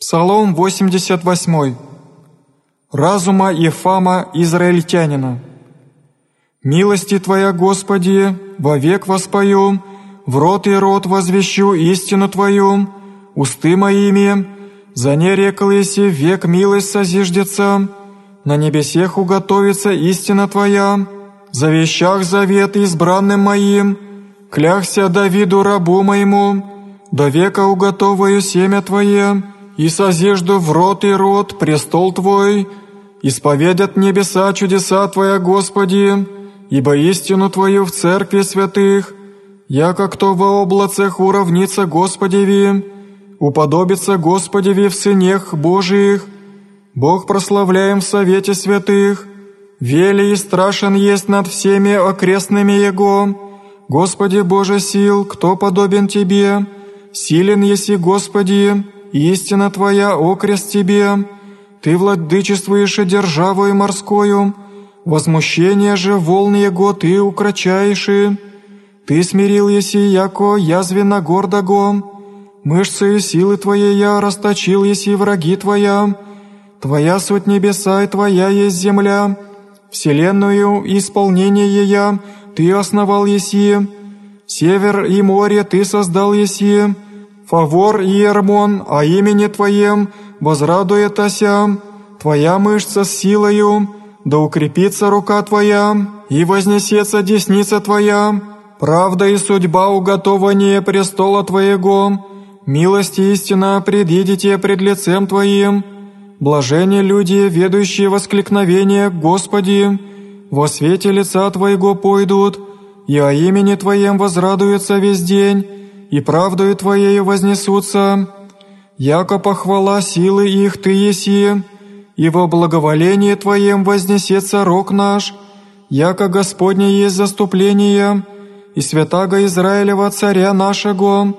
Псалом 88. Разума Ефама Израильтянина. «Милости Твоя, Господи, вовек воспою, в рот и рот возвещу истину Твою, усты моими, за не еси век милость созиждется, на небесех уготовится истина Твоя, за вещах завет избранным моим, кляхся Давиду рабу моему, до века уготоваю семя Твое, и созижду в рот и рот престол Твой, исповедят небеса чудеса Твоя, Господи, ибо истину Твою в церкви святых, яко кто во облацах уравнится Господеви, уподобится Господеви в сынех Божиих, Бог прославляем в совете святых, вели и страшен есть над всеми окрестными Его, Господи Боже сил, кто подобен Тебе, силен еси Господи, истина Твоя, окрест Тебе, Ты владычествуешь и державою морскою, возмущение же волн Его Ты укрочаешь, Ты смирил еси, яко язвенно гордого, мышцею силы Твоей я расточил еси враги Твоя, Твоя суть небеса и Твоя есть земля, вселенную и исполнение ея Ты основал еси, север и море Ты создал еси, Фавор и Ермон, о имени Твоем возрадует ося, Твоя мышца с силою, да укрепится рука Твоя, и вознесется десница Твоя, правда и судьба уготование престола Твоего, милость и истина предидите пред лицем Твоим, блажение люди, ведущие воскликновение Господи, во свете лица Твоего пойдут, и о имени Твоем возрадуются весь день, и правдою Твоею вознесутся, яко похвала силы их Ты еси, и во благоволении Твоем вознесется рог наш, яко Господне есть заступление, и святаго Израилева царя нашего.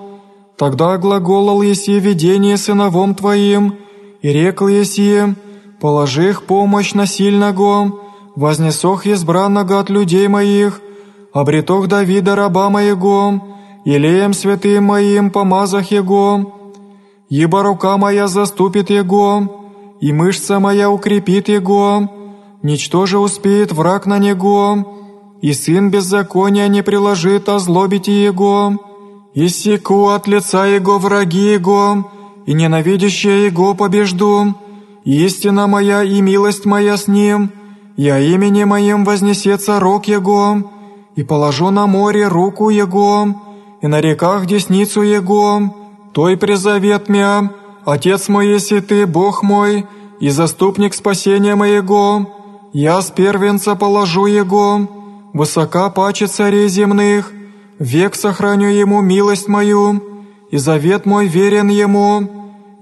Тогда глаголал еси видение сыновом Твоим, и рекл еси, положих помощь насильного, вознесох избранного от людей моих, обретох Давида раба моего, Илеем святым моим помазах Его, ибо рука моя заступит Его, и мышца моя укрепит Его, ничто же успеет враг на Него, и сын беззакония не приложит озлобите Его, и секу от лица Его враги Его, и ненавидящие Его побежду, истина моя и милость моя с Ним, и о имени моем вознесется рог Его, и положу на море руку Его, и на реках десницу Его, той призовет мя, Отец мой, если Ты, Бог мой, и заступник спасения моего, я с первенца положу Его, высока паче царей земных, век сохраню Ему милость мою, и завет мой верен Ему,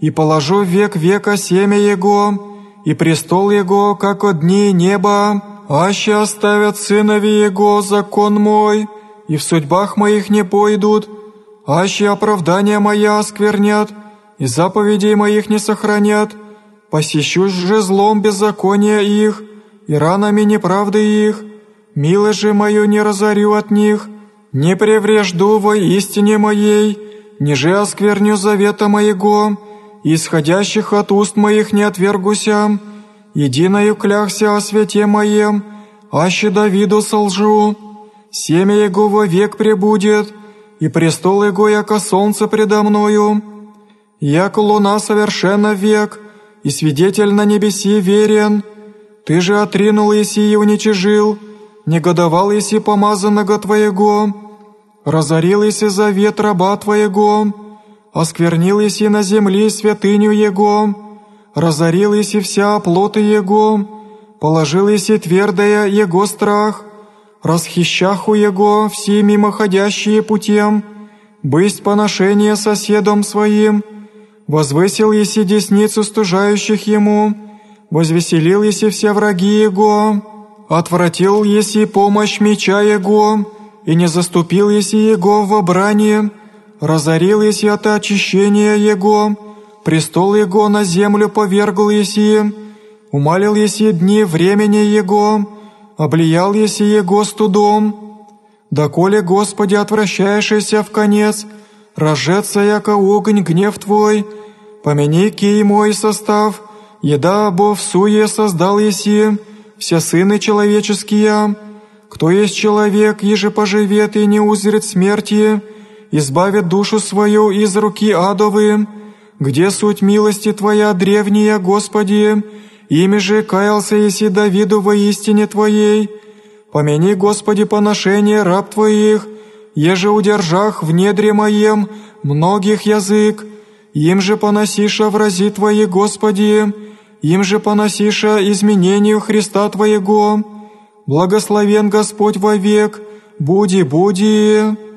и положу век века семя Его, и престол Его, как от дни неба, аще оставят сынови Его закон мой, и в судьбах моих не пойдут, аще оправдания моя осквернят, и заповедей моих не сохранят, посещу же злом беззакония их, и ранами неправды их, милость же мою не разорю от них, не преврежду во истине моей, ниже оскверню завета моего, исходящих от уст моих не отвергуся, единою кляхся о святе моем, аще Давиду солжу, семя Его вовек пребудет, и престол Его, яко солнце предо мною, яко луна совершенно век, и свидетель на небеси верен. Ты же отринул еси и уничижил, негодовал еси помазанного Твоего, разорил еси завет раба Твоего, осквернил еси на земле святыню Его, разорил еси вся оплоты Его, положил еси твердая Его страх, расхищаху Его все мимоходящие путем, бысть поношение соседом своим, возвысил еси десницу стужающих Ему, возвеселил еси все враги Его, отвратил еси помощь меча Его, и не заступил еси Его в обрание, разорил еси от очищения Его, престол Его на землю повергл еси, умалил еси дни времени Его, облиял еси Его студом, доколе, Господи, отвращаешься в конец, разжется яко огонь гнев Твой, помяни кей мой состав, еда бо в суе создал еси, все сыны человеческие, кто есть человек, еже поживет и не узрит смерти, избавит душу свою из руки адовы, где суть милости Твоя древняя, Господи, ими же каялся еси Давиду во истине Твоей. Помяни, Господи, поношение раб Твоих, еже удержах в недре моем многих язык, им же поносиша врази Твои, Господи, им же поносиша изменению Христа Твоего. Благословен Господь вовек, буди, буди.